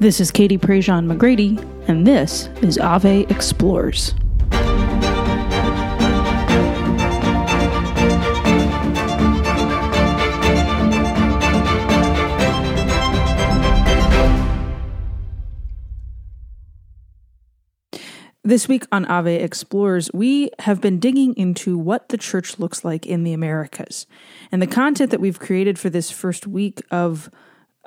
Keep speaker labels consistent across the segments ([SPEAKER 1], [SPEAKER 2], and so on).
[SPEAKER 1] This is Katie Prejean McGrady, and this is Ave Explores. This week on Ave Explores, we have been digging into what the church looks like in the Americas. And the content that we've created for this first week of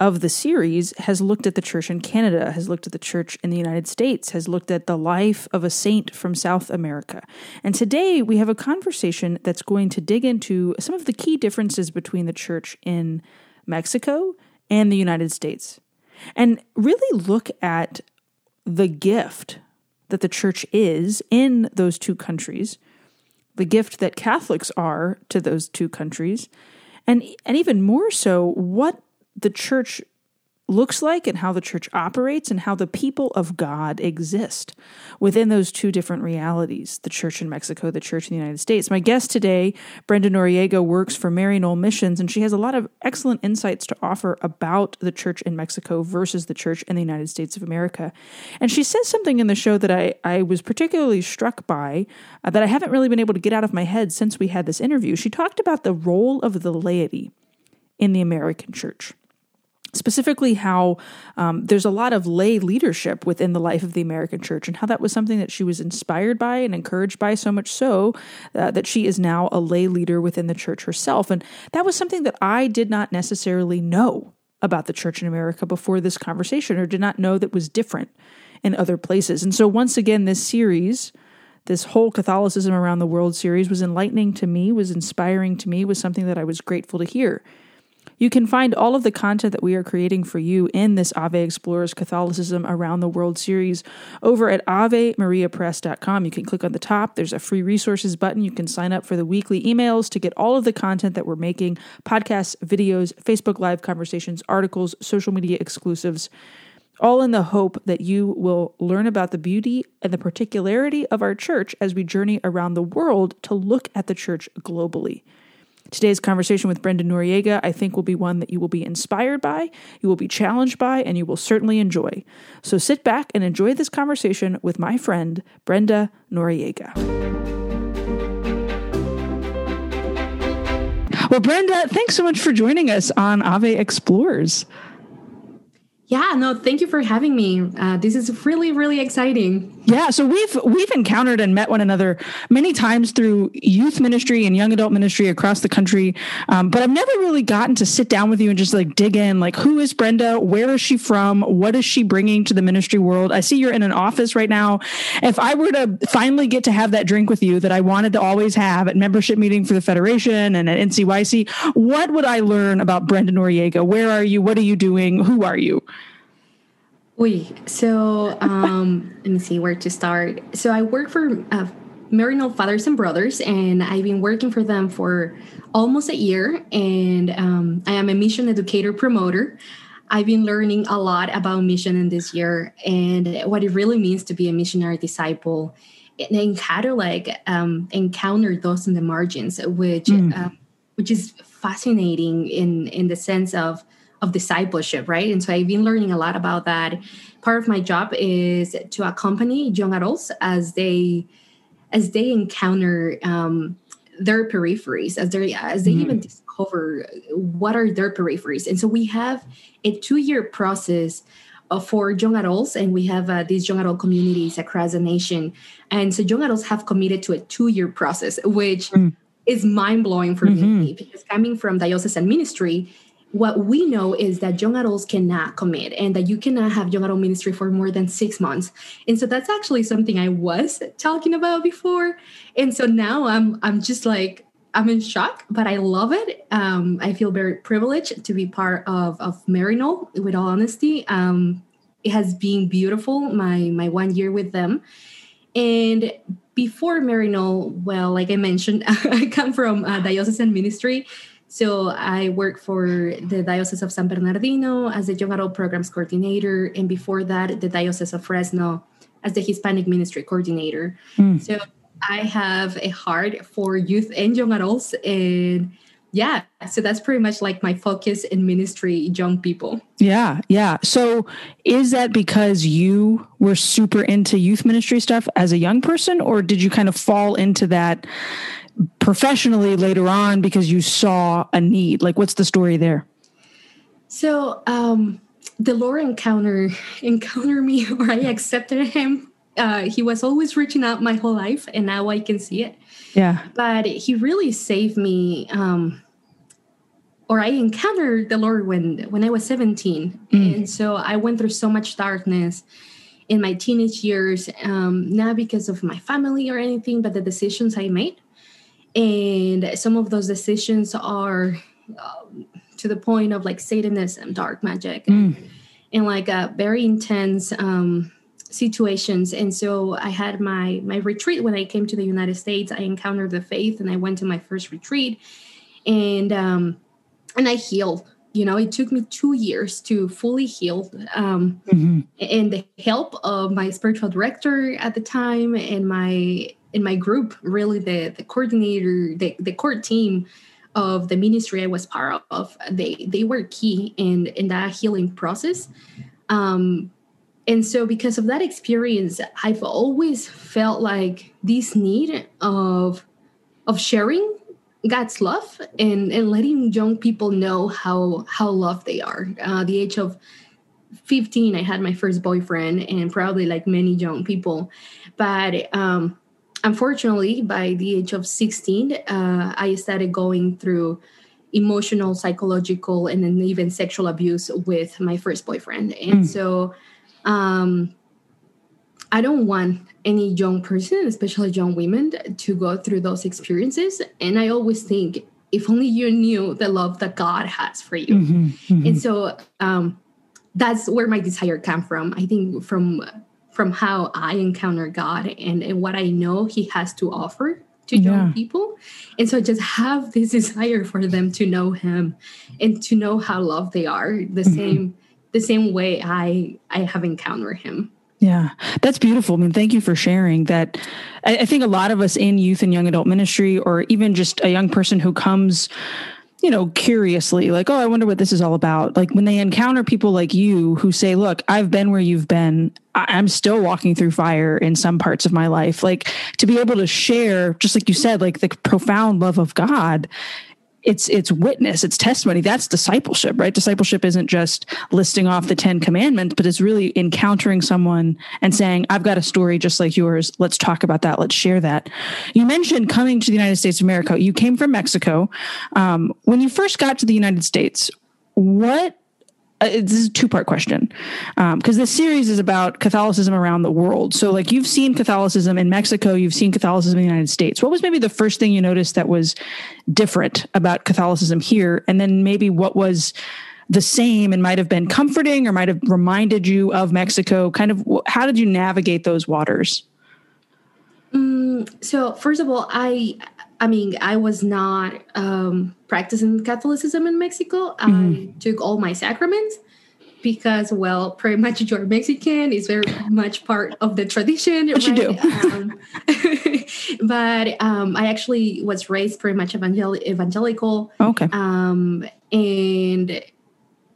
[SPEAKER 1] of the series has looked at the church in Canada, has looked at the church in the United States, has looked at the life of a saint from South America. And today we have a conversation that's going to dig into some of the key differences between the church in Mexico and the United States. And really look at the gift that the church is in those two countries, the gift that Catholics are to those two countries, and and even more so what the church looks like and how the church operates and how the people of God exist within those two different realities the church in Mexico, the church in the United States. My guest today, Brenda Noriega, works for Maryknoll Missions, and she has a lot of excellent insights to offer about the church in Mexico versus the church in the United States of America. And she says something in the show that I, I was particularly struck by uh, that I haven't really been able to get out of my head since we had this interview. She talked about the role of the laity in the American church specifically how um, there's a lot of lay leadership within the life of the American church and how that was something that she was inspired by and encouraged by so much so uh, that she is now a lay leader within the church herself. And that was something that I did not necessarily know about the church in America before this conversation or did not know that was different in other places. And so once again, this series this whole Catholicism around the world series was enlightening to me, was inspiring to me, was something that I was grateful to hear. You can find all of the content that we are creating for you in this Ave Explores Catholicism Around the World series over at AveMariaPress.com. You can click on the top, there's a free resources button. You can sign up for the weekly emails to get all of the content that we're making podcasts, videos, Facebook Live conversations, articles, social media exclusives all in the hope that you will learn about the beauty and the particularity of our church as we journey around the world to look at the church globally. Today's conversation with Brenda Noriega, I think, will be one that you will be inspired by, you will be challenged by, and you will certainly enjoy. So sit back and enjoy this conversation with my friend, Brenda Noriega. Well, Brenda, thanks so much for joining us on Ave Explores.
[SPEAKER 2] Yeah, no, thank you for having me. Uh, this is really, really exciting.
[SPEAKER 1] Yeah, so we've we've encountered and met one another many times through youth ministry and young adult ministry across the country, um, but I've never really gotten to sit down with you and just like dig in. Like, who is Brenda? Where is she from? What is she bringing to the ministry world? I see you're in an office right now. If I were to finally get to have that drink with you that I wanted to always have at membership meeting for the federation and at NCYC, what would I learn about Brenda Noriega? Where are you? What are you doing? Who are you?
[SPEAKER 2] Oui. So um, let me see where to start. So I work for uh, Fathers and Brothers, and I've been working for them for almost a year. And um, I am a mission educator promoter. I've been learning a lot about mission in this year and what it really means to be a missionary disciple, and how to like um, encounter those in the margins, which mm. uh, which is fascinating in in the sense of of discipleship, right? And so I've been learning a lot about that. Part of my job is to accompany young adults as they as they encounter um, their peripheries, as they as they mm. even discover what are their peripheries. And so we have a two year process uh, for young adults, and we have uh, these young adult communities across the nation. And so young adults have committed to a two year process, which mm. is mind blowing for mm-hmm. me because coming from diocesan ministry what we know is that young adults cannot commit and that you cannot have young adult ministry for more than six months. And so that's actually something i was talking about before. And so now i'm i'm just like i'm in shock but i love it. Um, i feel very privileged to be part of of maryknoll with all honesty. Um, it has been beautiful my my one year with them. And before maryknoll well like i mentioned i come from a diocesan ministry so I work for the Diocese of San Bernardino as the Young Adult Programs Coordinator, and before that, the Diocese of Fresno as the Hispanic Ministry Coordinator. Mm. So I have a heart for youth and young adults, and yeah, so that's pretty much like my focus in ministry, young people.
[SPEAKER 1] Yeah, yeah. So is that because you were super into youth ministry stuff as a young person, or did you kind of fall into that professionally later on because you saw a need? Like, what's the story there?
[SPEAKER 2] So, um, the Lord encounter encountered me, or I accepted Him. Uh, he was always reaching out my whole life, and now I can see it.
[SPEAKER 1] Yeah.
[SPEAKER 2] But He really saved me. Um, or I encountered the Lord when when I was 17, mm. and so I went through so much darkness in my teenage years, um, not because of my family or anything, but the decisions I made, and some of those decisions are uh, to the point of like Satanism, dark magic, mm. and, and, like uh, very intense um, situations. And so I had my my retreat when I came to the United States. I encountered the faith, and I went to my first retreat, and um, and I healed. You know, it took me two years to fully heal. Um, mm-hmm. And the help of my spiritual director at the time and my in my group, really the the coordinator, the the core team of the ministry I was part of, they they were key in in that healing process. Um, and so because of that experience, I've always felt like this need of of sharing God's love and, and letting young people know how how loved they are. Uh, the age of 15, I had my first boyfriend, and probably like many young people. But um, unfortunately, by the age of 16, uh, I started going through emotional, psychological, and then even sexual abuse with my first boyfriend. And mm. so um, I don't want any young person, especially young women, to go through those experiences. And I always think, if only you knew the love that God has for you. Mm-hmm, mm-hmm. And so um, that's where my desire came from. I think from from how I encounter God and, and what I know He has to offer to young people. And so I just have this desire for them to know Him and to know how loved they are the mm-hmm. same the same way I I have encountered Him.
[SPEAKER 1] Yeah, that's beautiful. I mean, thank you for sharing that. I, I, think a lot of us in youth and young adult ministry, or even just a young person who comes, you know, curiously, like, oh, I wonder what this is all about. Like when they encounter people like you who say, look, I've been where you've been. I, I'm still walking through fire in some parts of my life. Like to be able to share, just like you said, like the profound love of God it's it's witness it's testimony. That's discipleship right? Discipleship isn't just listing off the 10 commandments but it's really encountering someone and saying i've got a story just like yours. Let's talk about that. Let's share that. You mentioned coming to the united states of america. You came from mexico. Um, when you first got to the united states what uh, this is a two part question because um, this series is about Catholicism around the world. So, like, you've seen Catholicism in Mexico, you've seen Catholicism in the United States. What was maybe the first thing you noticed that was different about Catholicism here? And then maybe what was the same and might have been comforting or might have reminded you of Mexico? Kind of how did you navigate those waters?
[SPEAKER 2] Mm, so, first of all, I I mean, I was not um, practicing Catholicism in Mexico. Mm-hmm. I took all my sacraments because, well, pretty much you're Mexican. It's very much part of the tradition.
[SPEAKER 1] What right? you do.
[SPEAKER 2] um, but um, I actually was raised pretty much evangel- evangelical.
[SPEAKER 1] Okay.
[SPEAKER 2] Um, and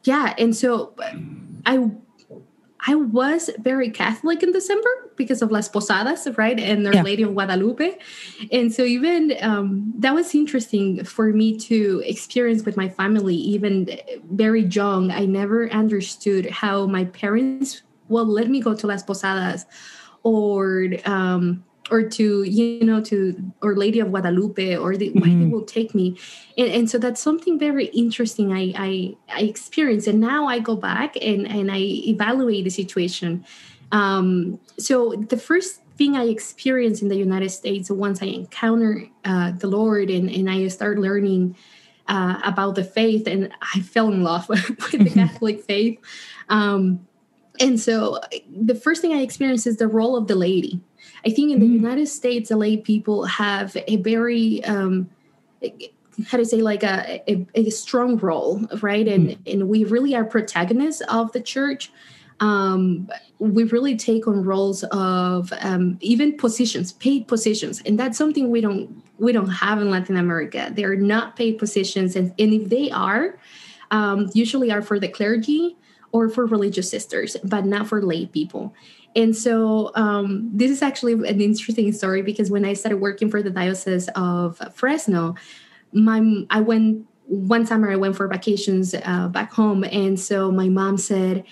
[SPEAKER 2] yeah, and so I I was very Catholic in December because of Las Posadas, right? And Our yeah. Lady of Guadalupe. And so, even um, that was interesting for me to experience with my family, even very young. I never understood how my parents will let me go to Las Posadas or um, or to you know to or lady of guadalupe or the, mm-hmm. why they mm-hmm. will take me and, and so that's something very interesting I, I i experienced and now i go back and and i evaluate the situation um so the first thing i experienced in the united states once i encounter uh, the lord and and i start learning uh, about the faith and i fell in love with the mm-hmm. catholic faith um and so the first thing i experienced is the role of the laity I think in the mm-hmm. United States, the lay people have a very um, how to say like a, a, a strong role, right? And mm-hmm. and we really are protagonists of the church. Um, we really take on roles of um, even positions, paid positions, and that's something we don't we don't have in Latin America. They are not paid positions, and, and if they are, um, usually are for the clergy or for religious sisters, but not for lay people. And so um, this is actually an interesting story because when I started working for the diocese of Fresno, my I went one summer I went for vacations uh, back home, and so my mom said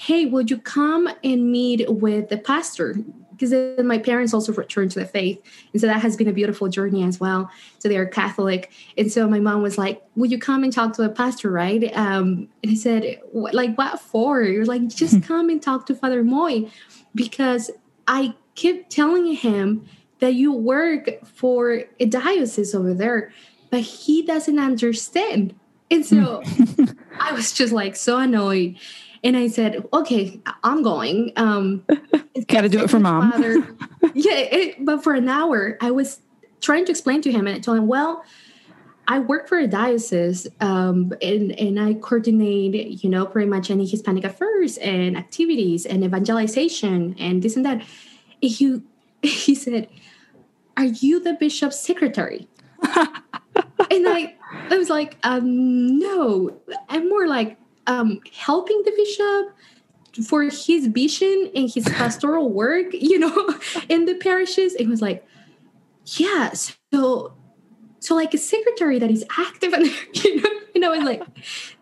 [SPEAKER 2] hey, would you come and meet with the pastor? Because my parents also returned to the faith. And so that has been a beautiful journey as well. So they are Catholic. And so my mom was like, Would you come and talk to a pastor, right? Um, and I said, Like, what for? You're like, Just hmm. come and talk to Father Moy. Because I keep telling him that you work for a diocese over there, but he doesn't understand. And so hmm. I was just like so annoyed. And I said, okay, I'm going. Um,
[SPEAKER 1] Got to do it for mom. Father,
[SPEAKER 2] yeah, it, but for an hour, I was trying to explain to him, and I told him, well, I work for a diocese, um, and and I coordinate, you know, pretty much any Hispanic affairs and activities and evangelization and this and that. He he said, "Are you the bishop's secretary?" and I I was like, um, "No, I'm more like um, helping the bishop for his vision and his pastoral work, you know, in the parishes. It was like, yeah, so so like a secretary that is active and you know, and I was like,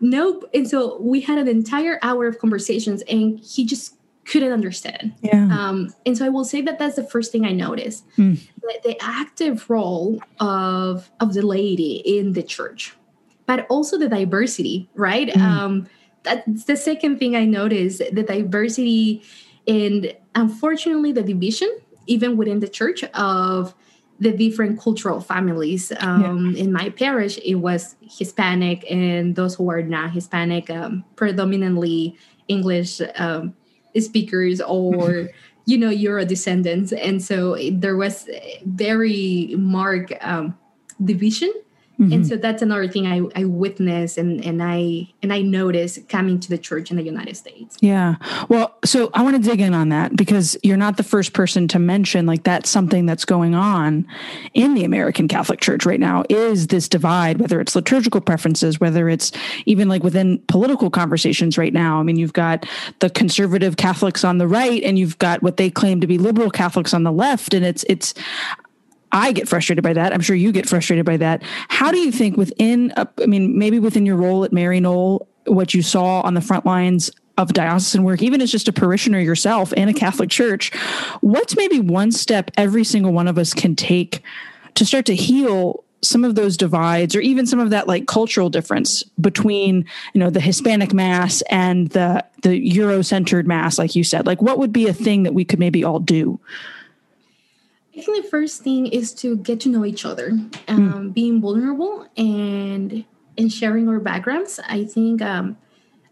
[SPEAKER 2] nope. And so we had an entire hour of conversations and he just couldn't understand.
[SPEAKER 1] Yeah.
[SPEAKER 2] Um, and so I will say that that's the first thing I noticed. Mm. The, the active role of of the laity in the church but also the diversity, right? Mm. Um, that's the second thing I noticed the diversity and unfortunately the division, even within the church, of the different cultural families. Um, yeah. In my parish, it was Hispanic, and those who are not Hispanic, um, predominantly English um, speakers or. you know, Euro descendants, and so there was very marked um, division Mm-hmm. And so that's another thing I, I witness and, and I and I notice coming to the church in the United States.
[SPEAKER 1] Yeah. Well, so I want to dig in on that because you're not the first person to mention like that's something that's going on in the American Catholic Church right now is this divide, whether it's liturgical preferences, whether it's even like within political conversations right now. I mean, you've got the conservative Catholics on the right and you've got what they claim to be liberal Catholics on the left. And it's it's I get frustrated by that. I'm sure you get frustrated by that. How do you think within, a, I mean, maybe within your role at Maryknoll, what you saw on the front lines of diocesan work, even as just a parishioner yourself in a Catholic church, what's maybe one step every single one of us can take to start to heal some of those divides or even some of that like cultural difference between you know the hispanic mass and the the euro-centered mass like you said like what would be a thing that we could maybe all do
[SPEAKER 2] I think the first thing is to get to know each other, um, mm. being vulnerable and and sharing our backgrounds. I think um,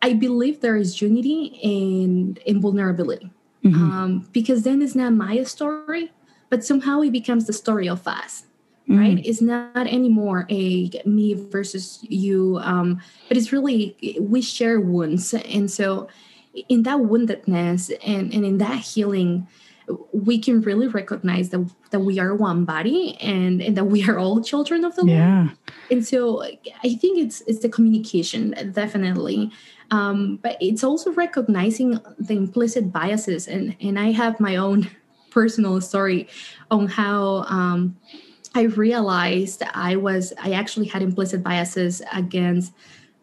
[SPEAKER 2] I believe there is unity in in vulnerability mm-hmm. um, because then it's not my story, but somehow it becomes the story of us. Mm. Right? It's not anymore a me versus you, um, but it's really we share wounds, and so in that woundedness and, and in that healing, we can really recognize that that we are one body and, and that we are all children of the
[SPEAKER 1] yeah.
[SPEAKER 2] Lord. And so I think it's it's the communication definitely. Um, but it's also recognizing the implicit biases and and I have my own personal story on how um, I realized I was I actually had implicit biases against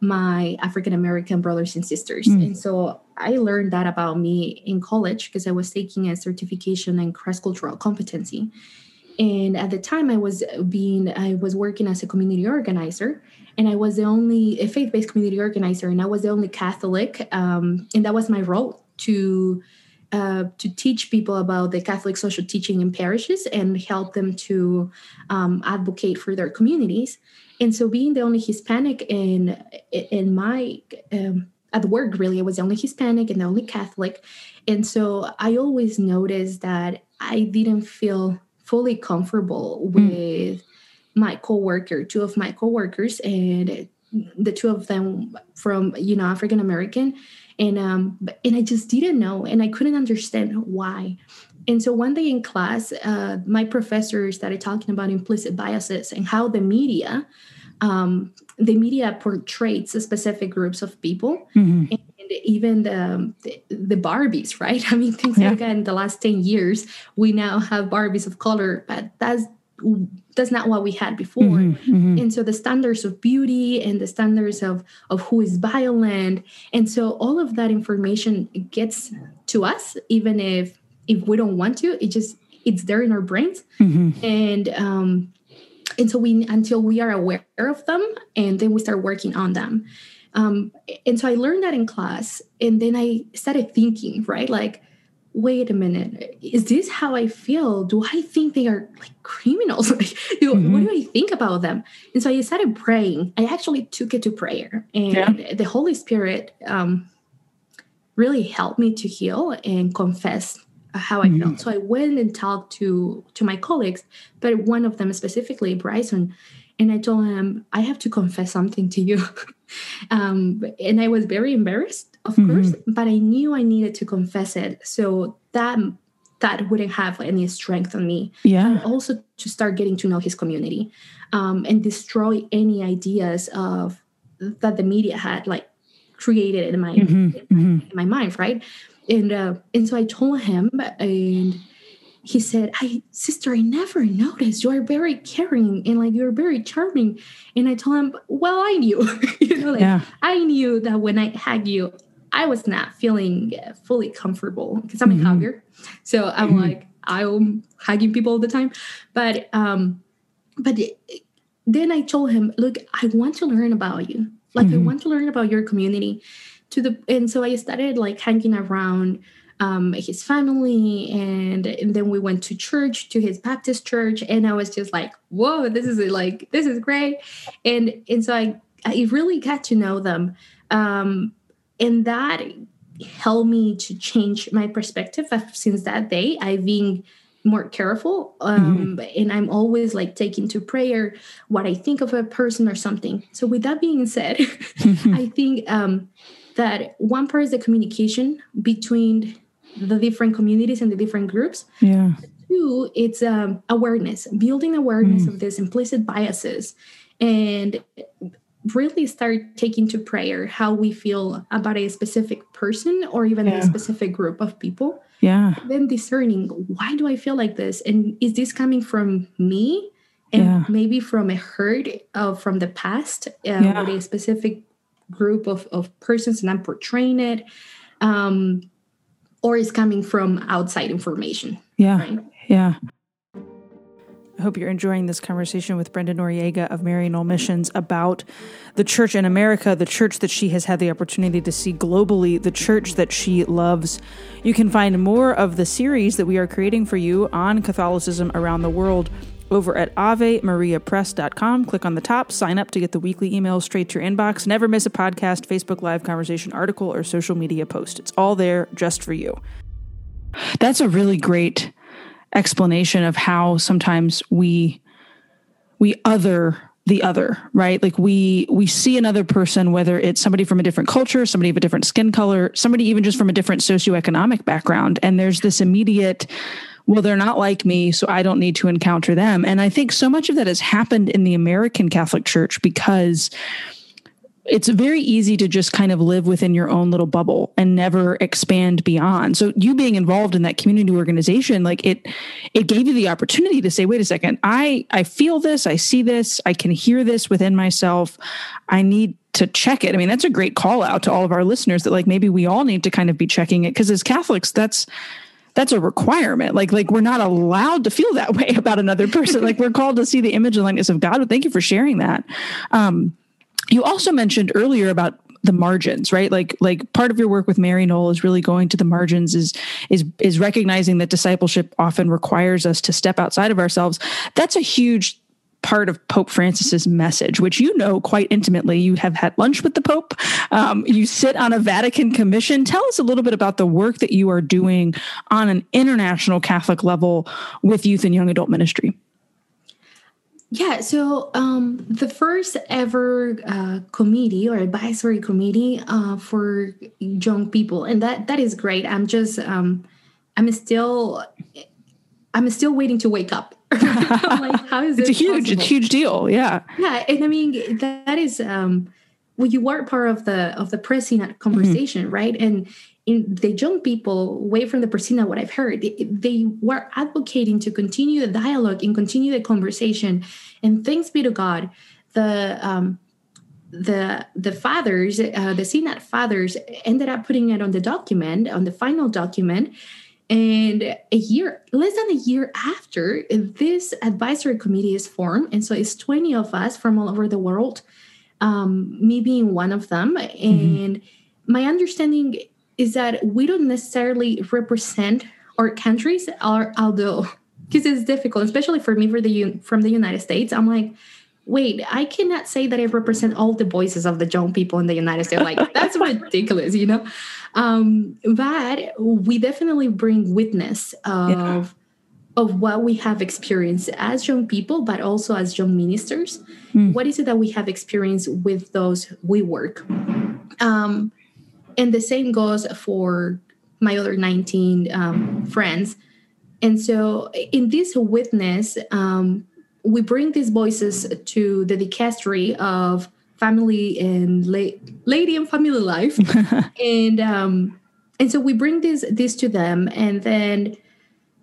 [SPEAKER 2] my African American brothers and sisters. Mm. And so I learned that about me in college because I was taking a certification in cross cultural competency. And at the time I was being I was working as a community organizer and I was the only a faith-based community organizer and I was the only Catholic um, and that was my role to uh, to teach people about the Catholic social teaching in parishes and help them to um, advocate for their communities. And so, being the only Hispanic in in my um, at work, really, I was the only Hispanic and the only Catholic, and so I always noticed that I didn't feel fully comfortable hmm. with mm. my coworker, two of my coworkers, and the two of them from you know African American, and um, and I just didn't know, and I couldn't understand why. And so one day in class, uh, my professor started talking about implicit biases and how the media, um, the media portrays specific groups of people, mm-hmm. and even the, the, the Barbies, right? I mean, things yeah. like in the last ten years, we now have Barbies of color, but that's that's not what we had before mm-hmm, mm-hmm. and so the standards of beauty and the standards of of who is violent and so all of that information gets to us even if if we don't want to it just it's there in our brains mm-hmm. and um so we until we are aware of them and then we start working on them. Um and so i learned that in class and then i started thinking right? Like wait a minute is this how i feel? Do i think they are like criminals? Like mm-hmm. what do i think about them? And so i started praying. I actually took it to prayer and yeah. the holy spirit um, really helped me to heal and confess how i mm-hmm. felt so i went and talked to to my colleagues but one of them specifically bryson and i told him i have to confess something to you um, and i was very embarrassed of mm-hmm. course, but I knew I needed to confess it. So that that wouldn't have any strength on me.
[SPEAKER 1] Yeah.
[SPEAKER 2] And also to start getting to know his community um, and destroy any ideas of that the media had like created in my mm-hmm. in, mm-hmm. in my mind, right? And uh, and so I told him, and he said, "I sister, I never noticed. You are very caring and like you're very charming." And I told him, "Well, I knew, you know, like yeah. I knew that when I had you, I was not feeling fully comfortable because I'm mm-hmm. a hugger. So I'm mm-hmm. like, I'm hugging people all the time. But um, but then I told him, look, I want to learn about you. Like mm-hmm. I want to learn about your community. To the and so I started like hanging around um, his family and, and then we went to church to his baptist church and i was just like whoa this is like this is great and and so i i really got to know them um, and that helped me to change my perspective since that day i've been more careful um, mm-hmm. and i'm always like taking to prayer what i think of a person or something so with that being said i think um, that one part is the communication between the different communities and the different groups
[SPEAKER 1] yeah
[SPEAKER 2] two it's um, awareness building awareness mm. of these implicit biases and really start taking to prayer how we feel about a specific person or even yeah. a specific group of people.
[SPEAKER 1] Yeah.
[SPEAKER 2] Then discerning why do I feel like this? And is this coming from me? And yeah. maybe from a hurt of from the past uh, yeah. with a specific group of, of persons and I'm portraying it. Um, or is coming from outside information.
[SPEAKER 1] Yeah. Right? Yeah. I hope you're enjoying this conversation with Brenda Noriega of Maryknoll Missions about the church in America, the church that she has had the opportunity to see globally, the church that she loves. You can find more of the series that we are creating for you on Catholicism around the world over at avemariapress.com. Click on the top, sign up to get the weekly email straight to your inbox. Never miss a podcast, Facebook Live conversation, article, or social media post. It's all there just for you. That's a really great explanation of how sometimes we we other the other right like we we see another person whether it's somebody from a different culture somebody of a different skin color somebody even just from a different socioeconomic background and there's this immediate well they're not like me so i don't need to encounter them and i think so much of that has happened in the american catholic church because it's very easy to just kind of live within your own little bubble and never expand beyond. So you being involved in that community organization, like it, it gave you the opportunity to say, wait a second, I, I feel this, I see this, I can hear this within myself. I need to check it. I mean, that's a great call out to all of our listeners that like maybe we all need to kind of be checking it because as Catholics, that's that's a requirement. Like like we're not allowed to feel that way about another person. like we're called to see the image and likeness of God. Thank you for sharing that. Um, you also mentioned earlier about the margins right like like part of your work with Maryknoll is really going to the margins is is is recognizing that discipleship often requires us to step outside of ourselves that's a huge part of Pope Francis's message, which you know quite intimately. You have had lunch with the Pope. Um, you sit on a Vatican commission. Tell us a little bit about the work that you are doing on an international Catholic level with youth and young adult ministry.
[SPEAKER 2] Yeah, so um, the first ever uh, committee or advisory committee uh, for young people, and that that is great. I'm just um, I'm still I'm still waiting to wake up.
[SPEAKER 1] like, how is it's a huge, possible? it's a huge deal. Yeah,
[SPEAKER 2] yeah, and I mean that, that is um, well, you are part of the of the pre-synod conversation, mm-hmm. right? And in the young people, away from the Presina, what I've heard, they, they, were advocating to continue the dialogue and continue the conversation. And thanks be to God, the um, the the fathers, uh, the Synod fathers, ended up putting it on the document, on the final document. And a year, less than a year after, this advisory committee is formed, and so it's twenty of us from all over the world, um, me being one of them. Mm-hmm. And mm-hmm. my understanding is that we don't necessarily represent our countries, or although because it's difficult, especially for me for the from the United States. I'm like, wait, I cannot say that I represent all the voices of the young people in the United States. Like that's ridiculous, you know. Um, but we definitely bring witness of. Yeah. Of what we have experienced as young people, but also as young ministers. Mm. What is it that we have experienced with those we work? Um, and the same goes for my other 19 um, friends and so in this witness um, we bring these voices to the dicastery of family and la- laity and family life. And um, and so we bring this this to them and then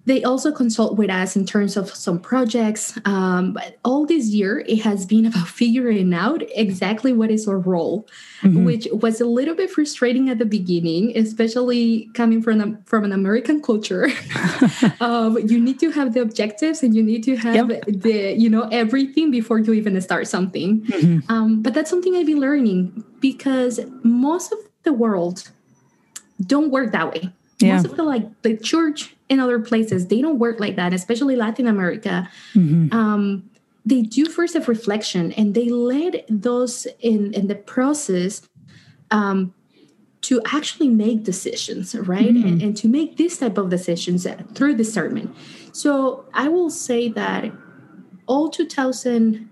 [SPEAKER 2] they also consult with us in terms of some projects. Um, but all this year, it has been about figuring out exactly what is our role, mm-hmm. which was a little bit frustrating at the beginning, especially coming from from an American culture. um, you need to have the objectives and you need to have yep. the you know everything before you even start something. Mm-hmm. Um, but that's something I've been learning because most of the world don't work that way. Yeah. Most of the like the church in other places. They don't work like that especially latin america. Mm-hmm. um, they do first of reflection and they led those in in the process um, to actually make decisions right? Mm-hmm. and, and to make this type of decisions through discernment. So i will say that all 2000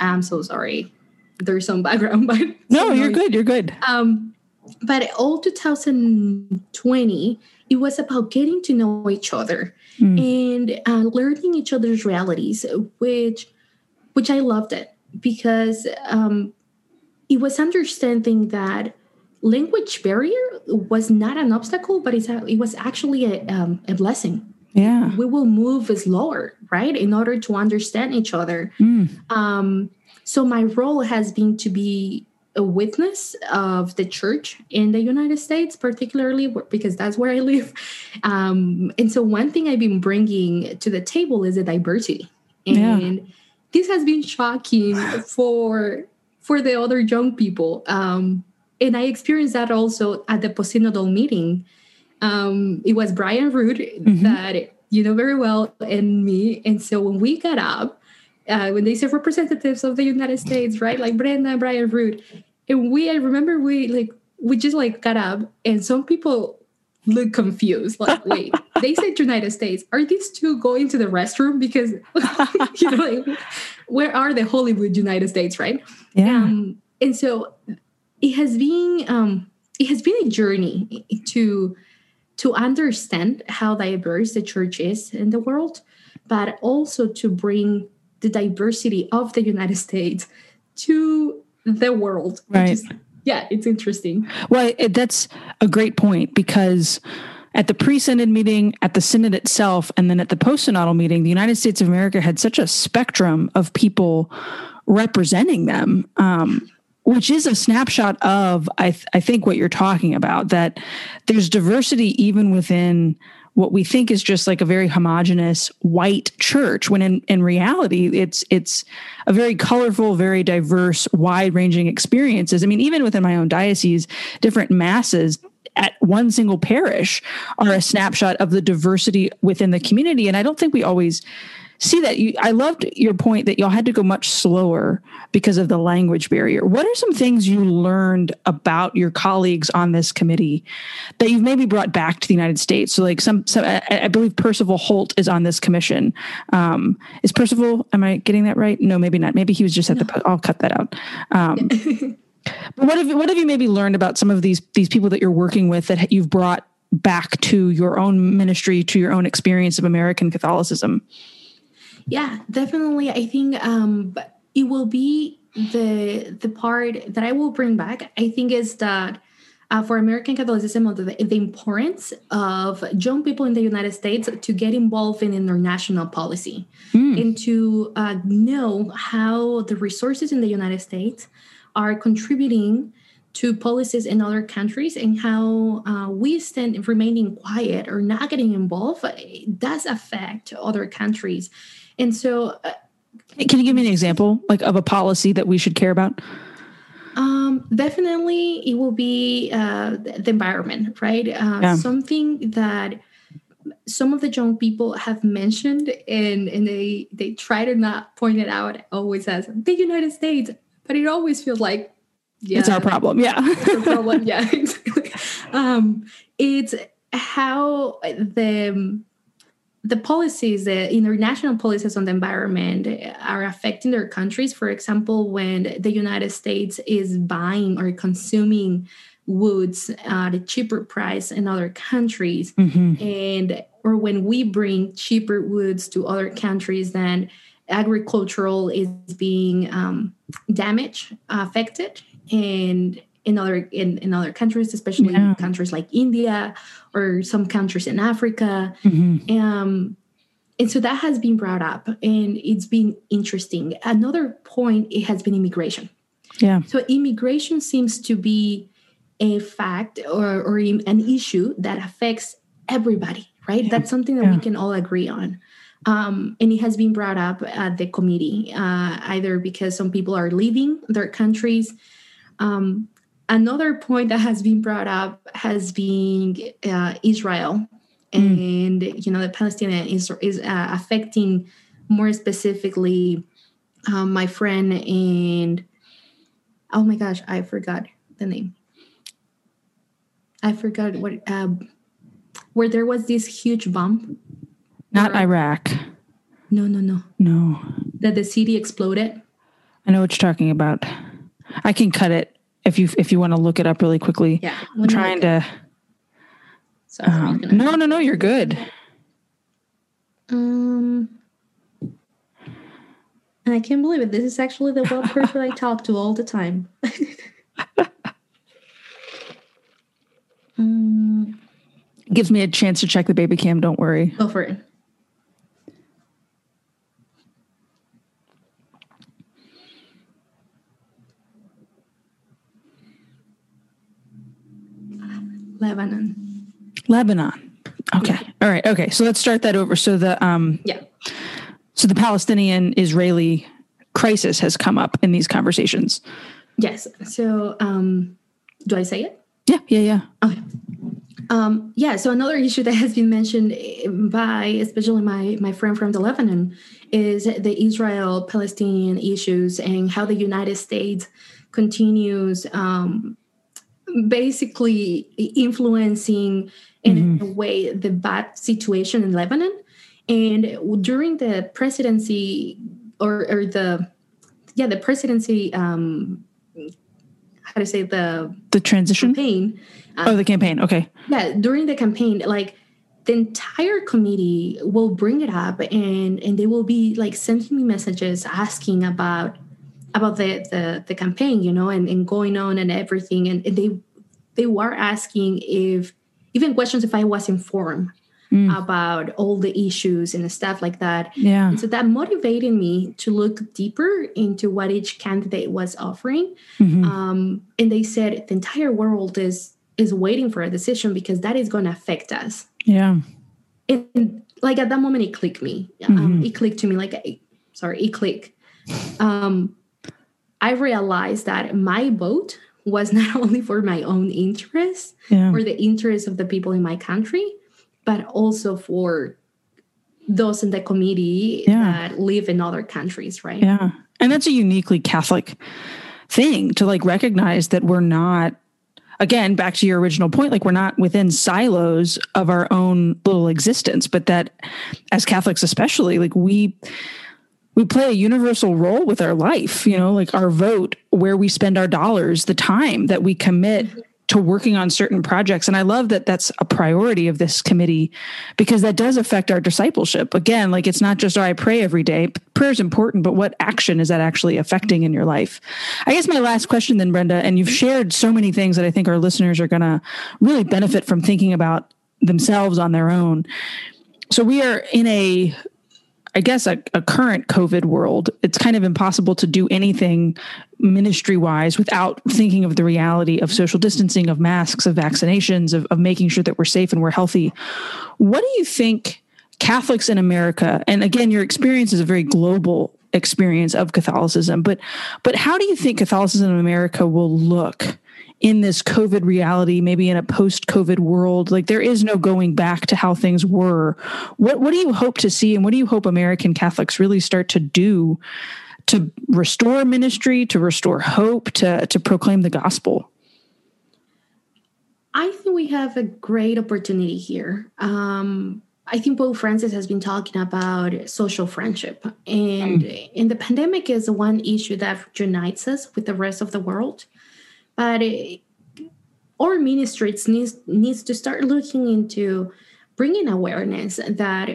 [SPEAKER 2] i'm so sorry. There's some background but
[SPEAKER 1] no you're good you're good.
[SPEAKER 2] Um but all 2020 it was about getting to know each other mm. and uh, learning each other's realities which which i loved it because um, it was understanding that language barrier was not an obstacle but it's a, it was actually a, um, a blessing
[SPEAKER 1] yeah
[SPEAKER 2] we will move slower right in order to understand each other mm. um, so my role has been to be a witness of the church in the United States, particularly because that's where I live. Um, and so, one thing I've been bringing to the table is a diversity, and yeah. this has been shocking for for the other young people. Um, and I experienced that also at the postsynodal meeting. Um, it was Brian Root mm-hmm. that you know very well and me, and so when we got up. Uh, when they said representatives of the United States, right? Like Brenda, and Brian Root, and we, I remember we like, we just like got up and some people look confused. Like, wait, they said United States. Are these two going to the restroom? Because, you know, like, where are the Hollywood United States, right?
[SPEAKER 1] Yeah. Um,
[SPEAKER 2] and so it has been, um, it has been a journey to to understand how diverse the church is in the world, but also to bring the diversity of the United States to the world.
[SPEAKER 1] Right. Is,
[SPEAKER 2] yeah, it's interesting.
[SPEAKER 1] Well, it, that's a great point because at the pre-synod meeting, at the synod itself, and then at the post-synodal meeting, the United States of America had such a spectrum of people representing them. Um, which is a snapshot of I, th- I think what you're talking about that there's diversity even within what we think is just like a very homogenous white church when in, in reality it's it's a very colorful very diverse wide ranging experiences. I mean even within my own diocese different masses at one single parish are a snapshot of the diversity within the community. And i don't think we always see that. You, I loved your point that y'all had to go much slower because of the language barrier. What are some things you learned about your colleagues on this committee that you've maybe brought back to the United States? So, like some, some I, I believe Percival Holt is on this commission. Um, is Percival? Am I getting that right? No, maybe not. Maybe he was just at no. the. I'll cut that out. Um, but what have what have you maybe learned about some of these these people that you're working with that you've brought back to your own ministry, to your own experience of American Catholicism?
[SPEAKER 2] Yeah, definitely. I think um, it will be the the part that I will bring back. I think is that uh, for American Catholicism, the, the importance of young people in the United States to get involved in international policy mm. and to uh, know how the resources in the United States are contributing to policies in other countries and how uh, we stand remaining quiet or not getting involved does affect other countries and so uh,
[SPEAKER 1] can you give me an example like of a policy that we should care about
[SPEAKER 2] um, definitely it will be uh, the environment right uh, yeah. something that some of the young people have mentioned and, and they they try to not point it out always as the united states but it always feels like
[SPEAKER 1] yeah, it's our problem. Yeah,
[SPEAKER 2] it's our problem. Yeah, exactly. Um, it's how the the policies, the international policies on the environment, are affecting their countries. For example, when the United States is buying or consuming woods at a cheaper price in other countries, mm-hmm. and or when we bring cheaper woods to other countries, then agricultural is being um, damaged, affected, and in other in, in other countries, especially yeah. countries like India or some countries in Africa. Mm-hmm. Um, and so that has been brought up and it's been interesting. Another point it has been immigration.
[SPEAKER 1] Yeah.
[SPEAKER 2] So immigration seems to be a fact or, or an issue that affects everybody, right? Yeah. That's something that yeah. we can all agree on. Um, and it has been brought up at the committee, uh, either because some people are leaving their countries um, another point that has been brought up has been uh, Israel, mm. and you know the Palestinian is is uh, affecting more specifically um, my friend and oh my gosh, I forgot the name. I forgot what uh, where there was this huge bomb.
[SPEAKER 1] Not Iraq.
[SPEAKER 2] No, no, no.
[SPEAKER 1] No.
[SPEAKER 2] That the city exploded.
[SPEAKER 1] I know what you're talking about. I can cut it if you if you want to look it up really quickly.
[SPEAKER 2] Yeah,
[SPEAKER 1] I'm trying to. Sorry, um, no, no, no. You're good.
[SPEAKER 2] Um, I can't believe it. This is actually the one person I talk to all the time.
[SPEAKER 1] um, Gives me a chance to check the baby cam. Don't worry.
[SPEAKER 2] Go for it. Lebanon.
[SPEAKER 1] Lebanon. Okay. Yeah. All right. Okay. So let's start that over. So the um
[SPEAKER 2] yeah.
[SPEAKER 1] So the Palestinian Israeli crisis has come up in these conversations.
[SPEAKER 2] Yes. So um do I say it?
[SPEAKER 1] Yeah, yeah, yeah.
[SPEAKER 2] Okay. Um, yeah, so another issue that has been mentioned by especially my my friend from the Lebanon is the Israel Palestinian issues and how the United States continues um, basically influencing in mm-hmm. a way the bad situation in Lebanon. And during the presidency or, or the yeah the presidency um how to say the
[SPEAKER 1] the transition
[SPEAKER 2] campaign
[SPEAKER 1] um, oh the campaign okay
[SPEAKER 2] yeah during the campaign like the entire committee will bring it up and and they will be like sending me messages asking about about the the, the campaign you know and, and going on and everything. And, and they they were asking if even questions if i was informed mm. about all the issues and stuff like that.
[SPEAKER 1] Yeah.
[SPEAKER 2] And so that motivated me to look deeper into what each candidate was offering. Mm-hmm. um, and they said the entire world is is waiting for a decision because that is going to affect us.
[SPEAKER 1] Yeah.
[SPEAKER 2] And like at that moment it clicked me. Mm-hmm. um, it clicked to me like sorry it clicked. Um I realized that my vote was not only for my own interest
[SPEAKER 1] yeah.
[SPEAKER 2] or the interest of the people in my country, but also for those in the committee yeah. that live in other countries, right?
[SPEAKER 1] Yeah. And that's a uniquely Catholic thing to like recognize that we're not again back to your original point like we're not within silos of our own little existence but that as catholics especially like we we play a universal role with our life you know like our vote where we spend our dollars the time that we commit to working on certain projects. And I love that that's a priority of this committee because that does affect our discipleship. Again, like it's not just, oh, I pray every day. Prayer is important, but what action is that actually affecting in your life? I guess my last question then, Brenda, and you've shared so many things that I think our listeners are going to really benefit from thinking about themselves on their own. So we are in a I guess a, a, current COVID world, it's kind of impossible to do anything ministry wise without thinking of the reality of social distancing, of masks, of vaccinations, of, of making sure that we're safe and we're healthy. What do you think Catholics in America, and again, your experience is a very global experience of Catholicism, but but how do you think Catholicism in America will look in this COVID reality, maybe in a post COVID world, like there is no going back to how things were. What what do you hope to see, and what do you hope American Catholics really start to do to restore ministry, to restore hope, to to proclaim the gospel?
[SPEAKER 2] I think we have a great opportunity here. Um, I think Pope Francis has been talking about social friendship, and mm. and the pandemic is one issue that unites us with the rest of the world. But it, our ministries needs needs to start looking into bringing awareness that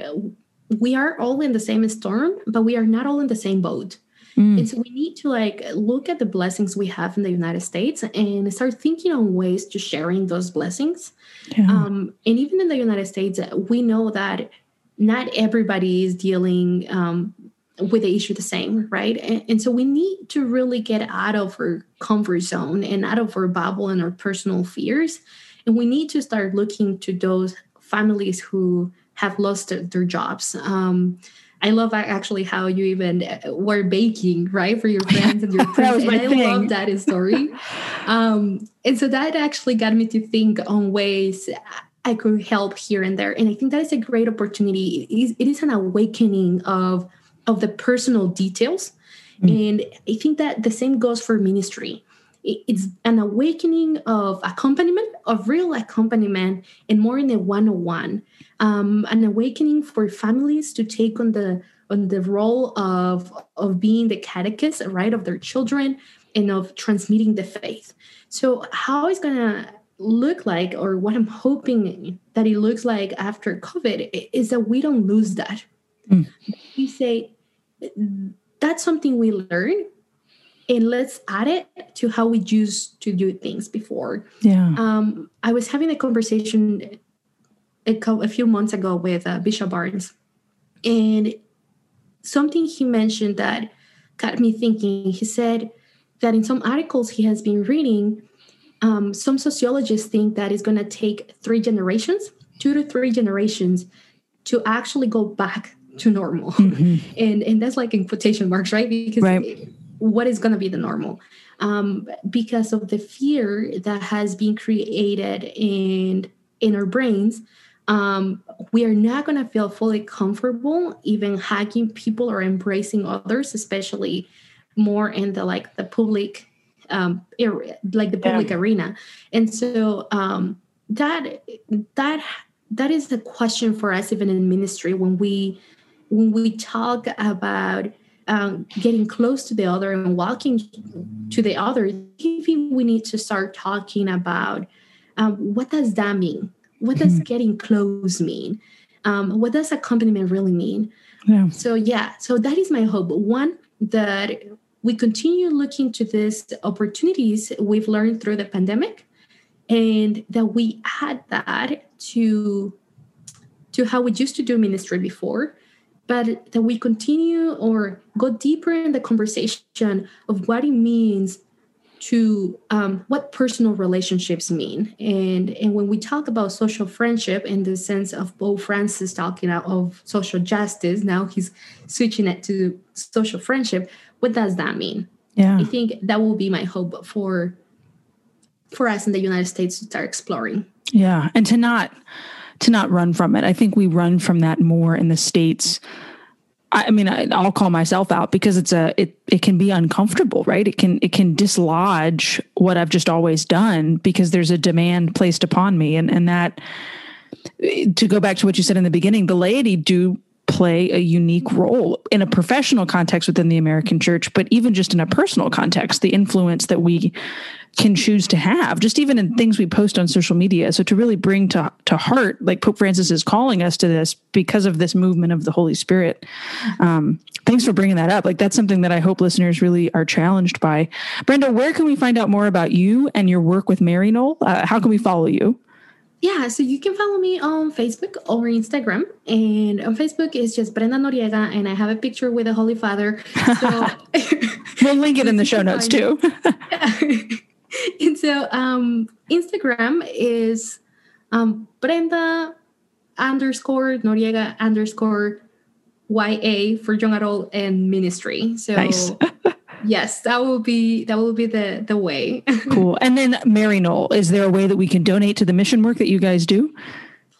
[SPEAKER 2] we are all in the same storm, but we are not all in the same boat. Mm. And so we need to like look at the blessings we have in the United States and start thinking on ways to sharing those blessings. Yeah. Um, and even in the United States, we know that not everybody is dealing um, with the issue the same, right? And, and, so we need to really get out of our comfort zone and out of our bubble and our personal fears. And we need to start looking to those families who have lost their jobs. Um, I love actually how you even uh, were baking, right, for your friends and your friends. and I thing. love that story. um, and so that actually got me to think on ways I could help here and there. And I think that is a great opportunity. It is, it is an awakening of of the personal details. Mm. And I think that the same goes for ministry. It's an awakening of accompaniment, of real accompaniment, and more in a one-on-one. Um, an awakening for families to take on the on the role of of being the catechist, right, of their children, and of transmitting the faith. So, how is gonna look like, or what I'm hoping that it looks like after COVID, is that we don't lose that. Mm. We say, that's something we learn and let's add it to how we used to do things before.
[SPEAKER 1] Yeah.
[SPEAKER 2] Um, I was having a conversation a, a few months ago with uh, Bishop Barnes, and something he mentioned that got me thinking. He said that in some articles he has been reading, um, some sociologists think that it's going to take three generations, two to three generations, to actually go back to normal mm-hmm. and and that's like in quotation marks right because right. what is going to be the normal um, because of the fear that has been created in in our brains um, we are not going to feel fully comfortable even hugging people or embracing others especially more in the like the public um area like the public yeah. arena and so um that that that is the question for us even in ministry when we when we talk about um, getting close to the other and walking to the other, maybe we need to start talking about um, what does that mean? What does mm-hmm. getting close mean? Um, what does accompaniment really mean? Yeah. So yeah, so that is my hope. One that we continue looking to these opportunities we've learned through the pandemic, and that we add that to to how we used to do ministry before but that we continue or go deeper in the conversation of what it means to um, what personal relationships mean. And and when we talk about social friendship in the sense of Pope Francis talking of social justice now he's switching it to social friendship what does that mean?
[SPEAKER 1] Yeah. I
[SPEAKER 2] think that will be my hope for for us in the united states to start exploring.
[SPEAKER 1] Yeah and to not to not run from it. I think we run from that more in the states. I, I mean, I, I'll call myself out because it's a it it can be uncomfortable, right? It can it can dislodge what I've just always done because there's a demand placed upon me, and and that to go back to what you said in the beginning, the laity do play a unique role in a professional context within the American church, but even just in a personal context, the influence that we can choose to have, just even in things we post on social media. So to really bring to, to heart, like Pope Francis is calling us to this because of this movement of the Holy Spirit. Um, thanks for bringing that up. Like that's something that I hope listeners really are challenged by. Brenda, where can we find out more about you and your work with Maryknoll? Uh, how can we follow you?
[SPEAKER 2] Yeah, so you can follow me on Facebook or Instagram. And on Facebook is just Brenda Noriega, and I have a picture with the Holy Father. So
[SPEAKER 1] we'll link it in the show notes too.
[SPEAKER 2] and so um, Instagram is um, Brenda underscore Noriega underscore YA for young adult and ministry. So nice. yes, that will be that will be the the way.
[SPEAKER 1] cool. And then Maryknoll, is there a way that we can donate to the mission work that you guys do?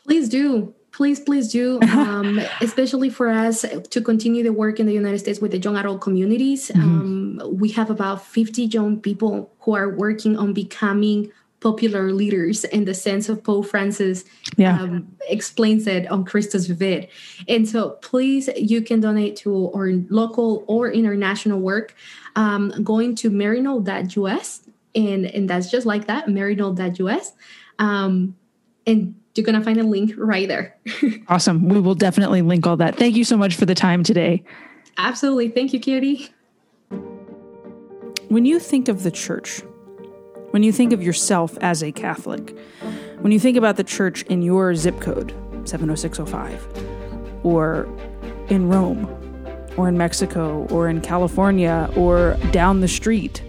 [SPEAKER 2] Please do please please do um, especially for us to continue the work in the united states with the young adult communities mm-hmm. um, we have about 50 young people who are working on becoming popular leaders in the sense of pope francis yeah. um, explains it on christus vivit and so please you can donate to our local or international work um, going to maryknoll.us and and that's just like that maryknoll.us um, and you're going to find a link right there.
[SPEAKER 1] awesome. We will definitely link all that. Thank you so much for the time today.
[SPEAKER 2] Absolutely. Thank you, Katie.
[SPEAKER 1] When you think of the church, when you think of yourself as a Catholic, when you think about the church in your zip code, 70605, or in Rome, or in Mexico, or in California, or down the street,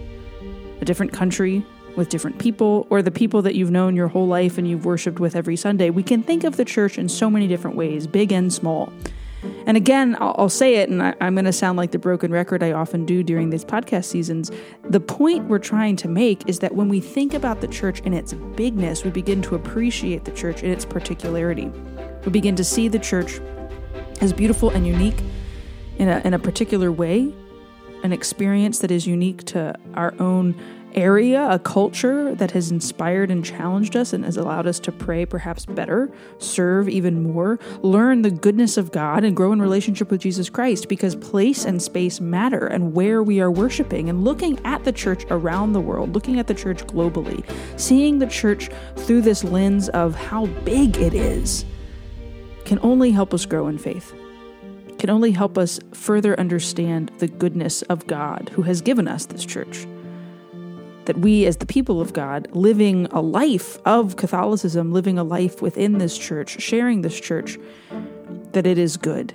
[SPEAKER 1] a different country, with different people or the people that you've known your whole life and you've worshiped with every Sunday. We can think of the church in so many different ways, big and small. And again, I'll, say it, and I, I'm going to sound like the broken record I often do during these podcast seasons. The point we're trying to make is that when we think about the church in its bigness, we begin to appreciate the church in its particularity. We begin to see the church as beautiful and unique in a, in a particular way, an experience that is unique to our own area, a culture that has inspired and challenged us and has allowed us to pray perhaps better, serve even more, learn the goodness of God, and grow in relationship with Jesus Christ because place and space matter and where we are worshiping and looking at the church around the world, looking at the church globally, seeing the church through this lens of how big it is can only help us grow in faith can only help us further understand the goodness of God who has given us this church that we, as the people of God, living a life of Catholicism, living a life within this church, sharing this church, that it is good.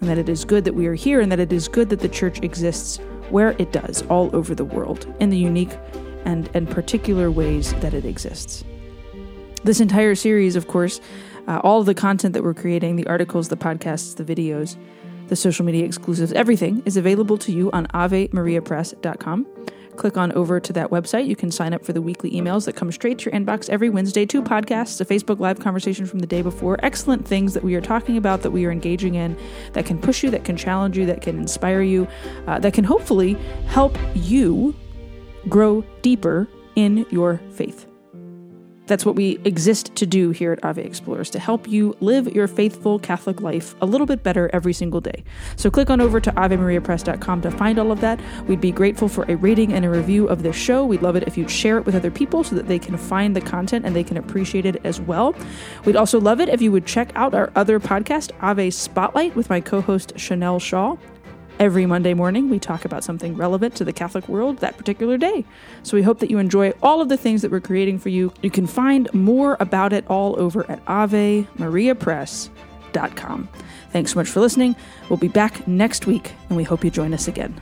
[SPEAKER 1] And that it is good that we are here, and that it is good that the church exists where it does, all over the world, in the unique and, and particular ways that it exists. This entire series, of course, uh, all of the content that we're creating, the articles, the podcasts, the videos, the social media exclusives, everything is available to you on AveMariaPress.com click on over to that website. You can sign up for the weekly emails that come straight to your inbox every Wednesday. Two podcasts, a Facebook Live conversation from the day before, excellent things that we are talking about, that we are engaging in, that can push you, that can challenge you, that can inspire you, uh, that can hopefully help you grow deeper in your faith. That's what we exist to do here at Ave Explores, to help you live your faithful Catholic life a little bit better every single day. So click on over to AveMariaPress.com to find all of that. We'd be grateful for a rating and a review of this show. We'd love it if you'd share it with other people so that they can find the content and they can appreciate it as well. We'd also love it if you would check out our other podcast, Ave Spotlight, with my co host Chanel Shaw. Every Monday morning, we talk about something relevant to the Catholic world that particular day. So we hope that you enjoy all of the things that we're creating for you. You can find more about it all over at AveMariaPress.com. Thanks so much for listening. We'll be back next week, and we hope you join us again.